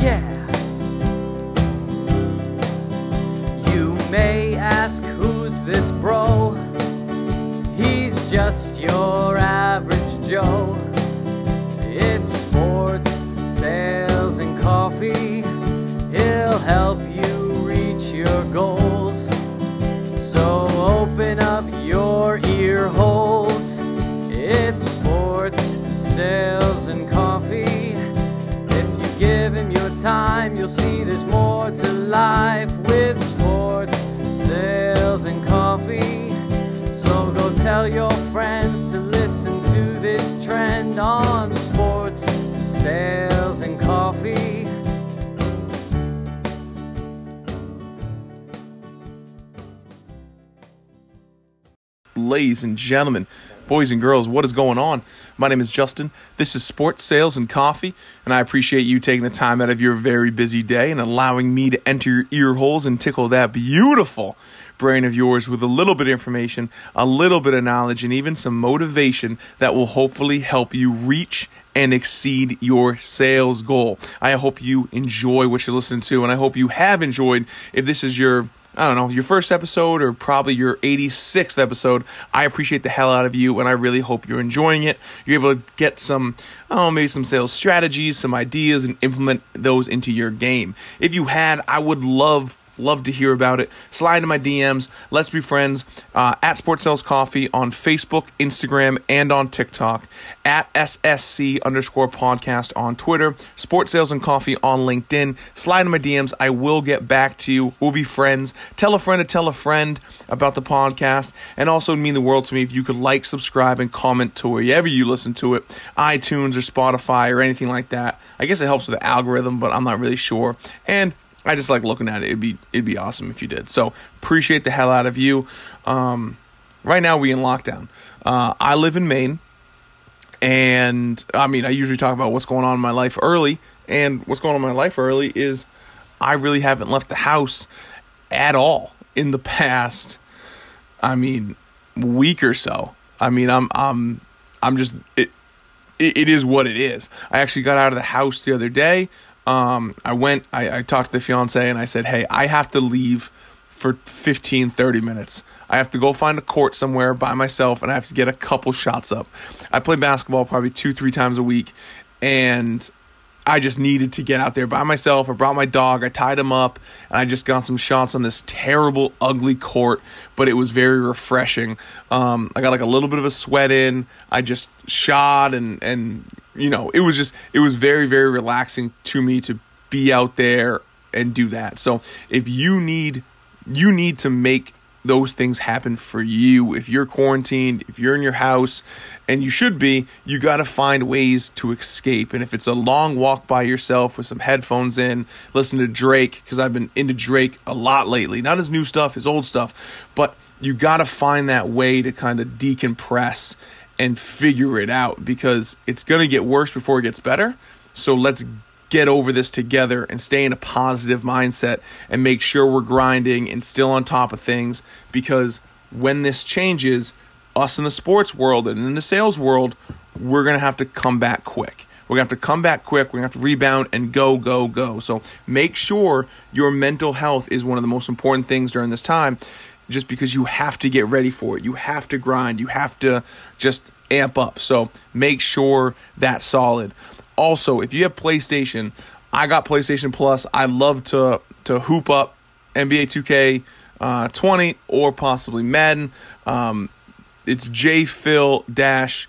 Yeah. You may ask who's this bro? He's just your average Joe. It's sports, sales, and coffee. He'll help you reach your goals. Sales, and coffee. If you give him your time, you'll see there's more to life with sports, sales, and coffee. So go tell your friends to listen to this trend on sports, sales, and coffee. ladies and gentlemen, boys and girls, what is going on? My name is Justin. This is Sports Sales and Coffee, and I appreciate you taking the time out of your very busy day and allowing me to enter your ear holes and tickle that beautiful brain of yours with a little bit of information, a little bit of knowledge, and even some motivation that will hopefully help you reach and exceed your sales goal. I hope you enjoy what you're listening to, and I hope you have enjoyed. If this is your I don't know, your first episode or probably your 86th episode. I appreciate the hell out of you and I really hope you're enjoying it. You're able to get some, oh, maybe some sales strategies, some ideas, and implement those into your game. If you had, I would love Love to hear about it. Slide into my DMs. Let's be friends. Uh, at Sports Sales Coffee on Facebook, Instagram, and on TikTok. At SSC underscore podcast on Twitter. Sports Sales and Coffee on LinkedIn. Slide into my DMs. I will get back to you. We'll be friends. Tell a friend to tell a friend about the podcast. And also mean the world to me if you could like, subscribe, and comment to wherever you listen to it. iTunes or Spotify or anything like that. I guess it helps with the algorithm, but I'm not really sure. And I just like looking at it. It'd be it'd be awesome if you did. So appreciate the hell out of you. Um, right now we in lockdown. Uh, I live in Maine, and I mean I usually talk about what's going on in my life early, and what's going on in my life early is I really haven't left the house at all in the past. I mean, week or so. I mean, I'm I'm I'm just it. It, it is what it is. I actually got out of the house the other day um, I went, I, I talked to the fiance and I said, hey, I have to leave for 15, 30 minutes. I have to go find a court somewhere by myself and I have to get a couple shots up. I play basketball probably two, three times a week and I just needed to get out there by myself. I brought my dog, I tied him up, and I just got some shots on this terrible, ugly court, but it was very refreshing. Um, I got like a little bit of a sweat in. I just shot and, and you know, it was just it was very very relaxing to me to be out there and do that. So if you need you need to make those things happen for you. If you're quarantined, if you're in your house, and you should be, you got to find ways to escape. And if it's a long walk by yourself with some headphones in, listen to Drake, because I've been into Drake a lot lately. Not his new stuff, his old stuff, but you got to find that way to kind of decompress and figure it out because it's going to get worse before it gets better. So let's get over this together and stay in a positive mindset and make sure we're grinding and still on top of things because when this changes, us in the sports world and in the sales world, we're going to have to come back quick. We're going to have to come back quick. We're going to have to rebound and go, go, go. So make sure your mental health is one of the most important things during this time just because you have to get ready for it. You have to grind. You have to just amp up. So make sure that's solid. Also, if you have PlayStation, I got PlayStation Plus. I love to to hoop up NBA 2K uh, 20 or possibly Madden. Um, it's jphil dash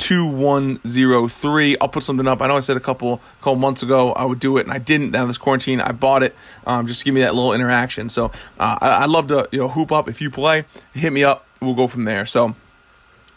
2103. I'll put something up. I know I said a couple couple months ago I would do it, and I didn't. Now this quarantine, I bought it um, just to give me that little interaction. So uh, I, I love to you know hoop up. If you play, hit me up. We'll go from there. So,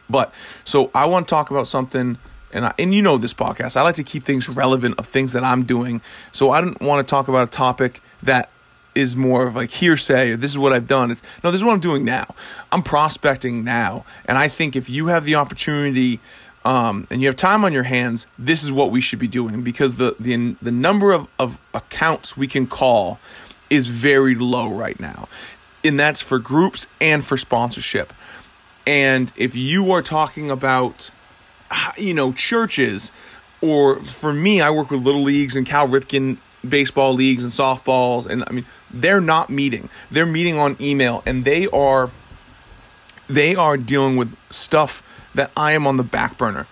but so I want to talk about something. And, I, and you know this podcast, I like to keep things relevant of things that I'm doing. So I don't want to talk about a topic that is more of like hearsay this is what I've done. It's no, this is what I'm doing now. I'm prospecting now. And I think if you have the opportunity um, and you have time on your hands, this is what we should be doing because the the the number of, of accounts we can call is very low right now. And that's for groups and for sponsorship. And if you are talking about, you know, churches, or for me, I work with little leagues and Cal Ripken baseball leagues and softballs, and I mean, they're not meeting. They're meeting on email, and they are they are dealing with stuff that I am on the back burner.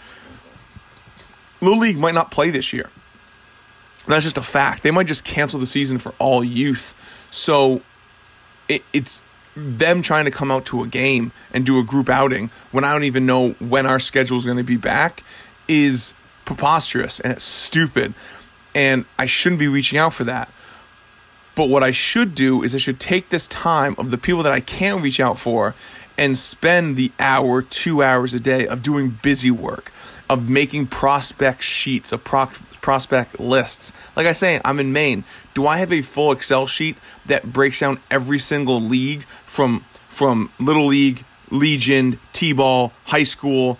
Little League might not play this year. That's just a fact. They might just cancel the season for all youth. So it, it's them trying to come out to a game and do a group outing when I don't even know when our schedule is going to be back is preposterous and it's stupid. And I shouldn't be reaching out for that. But what I should do is I should take this time of the people that I can reach out for and spend the hour, two hours a day of doing busy work, of making prospect sheets, of pro- prospect lists. Like I say, I'm in Maine. Do I have a full Excel sheet that breaks down every single league from from little league, legion, t-ball, high school,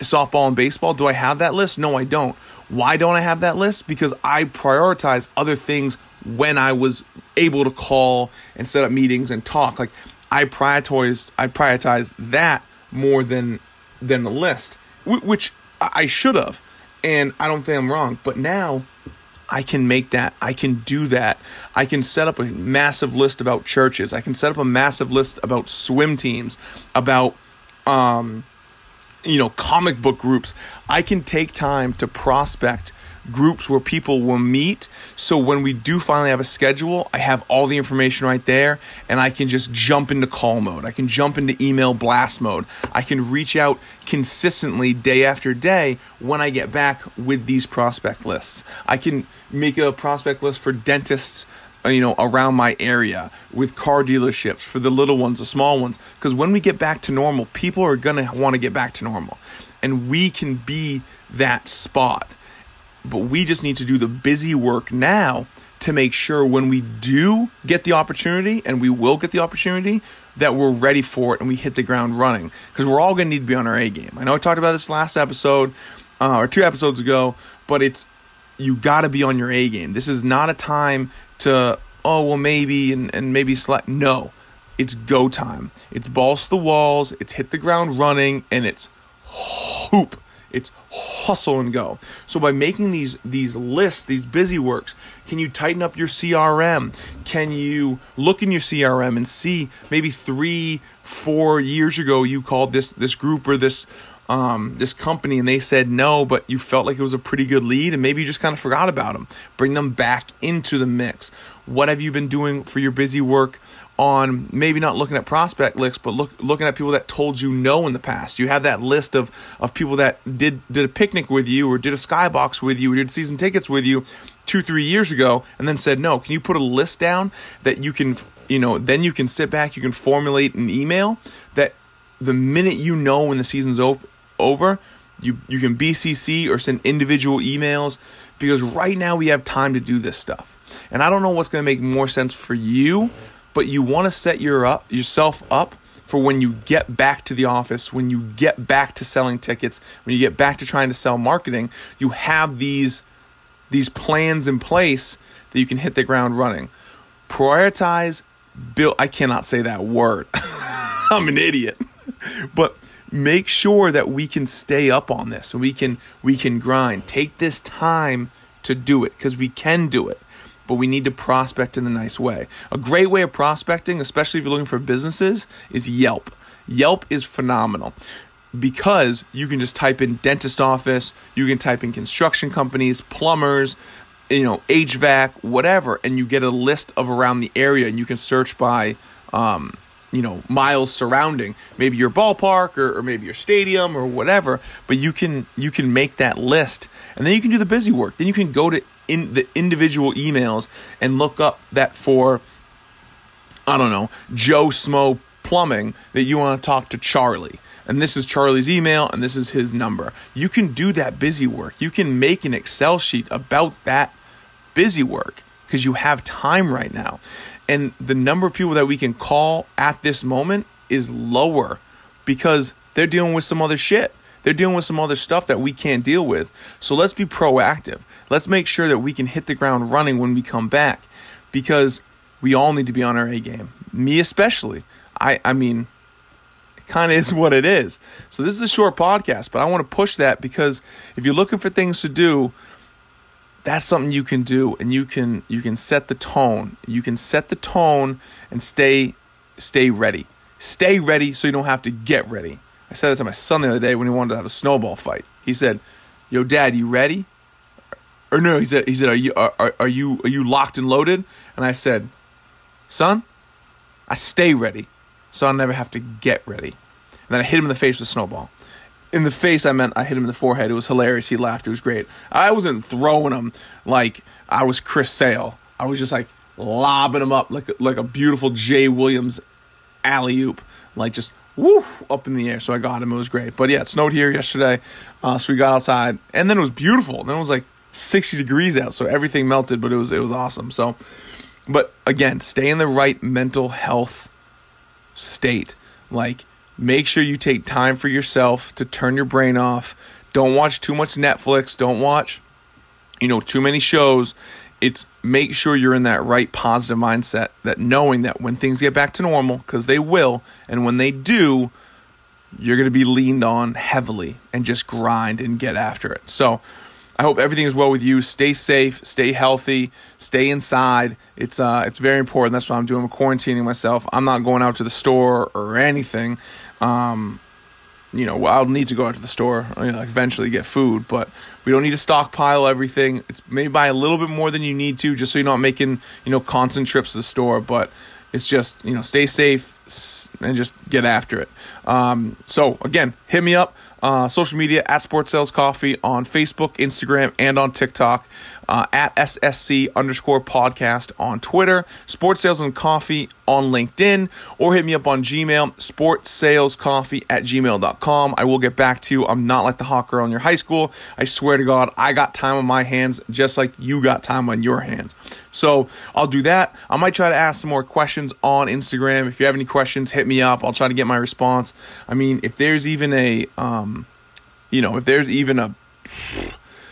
softball and baseball? Do I have that list? No, I don't. Why don't I have that list? Because I prioritize other things when I was able to call and set up meetings and talk. Like I prioritized I prioritize that more than than the list, which I should have, and I don't think I'm wrong. But now I can make that. I can do that. I can set up a massive list about churches. I can set up a massive list about swim teams, about um, you know, comic book groups. I can take time to prospect groups where people will meet. So when we do finally have a schedule, I have all the information right there and I can just jump into call mode. I can jump into email blast mode. I can reach out consistently day after day when I get back with these prospect lists. I can make a prospect list for dentists uh, you know around my area with car dealerships for the little ones the small ones because when we get back to normal people are going to want to get back to normal and we can be that spot but we just need to do the busy work now to make sure when we do get the opportunity, and we will get the opportunity, that we're ready for it and we hit the ground running. Because we're all going to need to be on our A game. I know I talked about this last episode uh, or two episodes ago, but it's you got to be on your A game. This is not a time to oh well maybe and, and maybe. No, it's go time. It's balls to the walls. It's hit the ground running, and it's hoop. It's hustle and go. So by making these these lists, these busy works, can you tighten up your CRM? Can you look in your CRM and see maybe three, four years ago you called this this group or this um, this company and they said no, but you felt like it was a pretty good lead and maybe you just kind of forgot about them. Bring them back into the mix. What have you been doing for your busy work on maybe not looking at prospect lists, but look looking at people that told you no in the past? You have that list of of people that did did a picnic with you or did a skybox with you or did season tickets with you two three years ago and then said no. Can you put a list down that you can you know then you can sit back you can formulate an email that the minute you know when the season's op- over, you you can BCC or send individual emails because right now we have time to do this stuff. And I don't know what's going to make more sense for you, but you want to set your up yourself up for when you get back to the office, when you get back to selling tickets, when you get back to trying to sell marketing, you have these these plans in place that you can hit the ground running. Prioritize build I cannot say that word. I'm an idiot. But make sure that we can stay up on this and we can we can grind take this time to do it because we can do it but we need to prospect in the nice way. A great way of prospecting especially if you're looking for businesses is yelp. Yelp is phenomenal because you can just type in dentist office you can type in construction companies plumbers you know hvac whatever and you get a list of around the area and you can search by um, you know miles surrounding. Maybe your ballpark or, or, maybe your stadium or whatever but you can you can make that list. And then you can do the busy work. Then you can go to in the individual emails and look up that for i don't know joe smo plumbing that you want to talk to charlie. And this is charlie's email and this is his number. You can do that busy work. You can make an excel sheet about that busy work because you have time right now. And the number of people that we can call at this moment is lower because they're dealing with some other shit. They're dealing with some other stuff that we can't deal with. So let's be proactive. Let's make sure that we can hit the ground running when we come back because we all need to be on our A game. Me especially. I I mean it kind of is what it is. So this is a short podcast, but I want to push that because if you're looking for things to do, that's something you can do and you can you can set the tone. You can set the tone and stay stay ready. Stay ready so you don't have to get ready. I said that to my son the other day when he wanted to have a snowball fight. He said, "Yo, Dad, you ready?" Or no, he said, "He said, are you are, are you are you locked and loaded?" And I said, "Son, I stay ready, so I'll never have to get ready." And then I hit him in the face with a snowball. In the face, I meant I hit him in the forehead. It was hilarious. He laughed. It was great. I wasn't throwing him like I was Chris Sale. I was just like lobbing him up like like a beautiful Jay Williams alley oop, like just woo up in the air. So I got him. It was great. But yeah, it snowed here yesterday, uh, so we got outside, and then it was beautiful. Then it was like 60 degrees out, so everything melted. But it was it was awesome. So, but again, stay in the right mental health state. Like make sure you take time for yourself to turn your brain off. Don't watch too much Netflix. Don't watch, you know, too many shows. It's make sure you're in that right positive mindset that knowing that when things get back to normal, because they will, and when they do, you're going to be leaned on heavily and just grind and get after it. So, I hope everything is well with you. Stay safe, stay healthy, stay inside. It's uh, it's very important. That's what I'm doing. I'm quarantining myself. I'm not going out to the store or anything. Um, you know, I'll need to go out to the store, you know, eventually get food, but we don't need to stockpile everything. It's maybe buy a little bit more than you need to, just so you're not making you know constant trips to the store. But it's just you know, stay safe and just get after it. Um, so again, hit me up. Uh, social media at Sports Sales Coffee on Facebook, Instagram, and on TikTok. Uh, at SSC underscore podcast on Twitter, Sports Sales and Coffee on LinkedIn, or hit me up on Gmail, Sports Sales Coffee at gmail.com. I will get back to you. I'm not like the hot girl in your high school. I swear to God, I got time on my hands just like you got time on your hands. So I'll do that. I might try to ask some more questions on Instagram. If you have any questions, hit me up. I'll try to get my response. I mean, if there's even a, um, you know, if there's even a,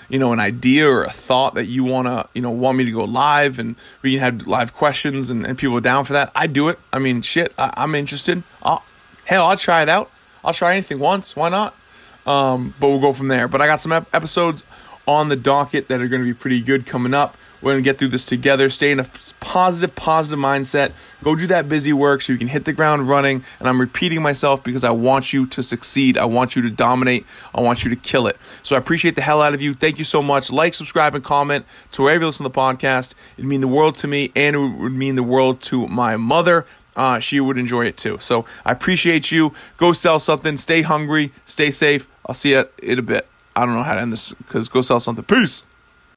you know, an idea or a thought that you want to, you know, want me to go live and we can have live questions and, and people are down for that, I do it. I mean, shit, I, am interested. I'll, hell, I'll try it out. I'll try anything once. Why not? Um, but we'll go from there. But I got some ep- episodes on the docket that are going to be pretty good coming up. We're going to get through this together. Stay in a positive, positive mindset. Go do that busy work so you can hit the ground running. And I'm repeating myself because I want you to succeed. I want you to dominate. I want you to kill it. So I appreciate the hell out of you. Thank you so much. Like, subscribe, and comment to wherever you listen to the podcast. It'd mean the world to me and it would mean the world to my mother. Uh, she would enjoy it too. So I appreciate you. Go sell something. Stay hungry. Stay safe. I'll see you in a bit. I don't know how to end this because go sell something. Peace.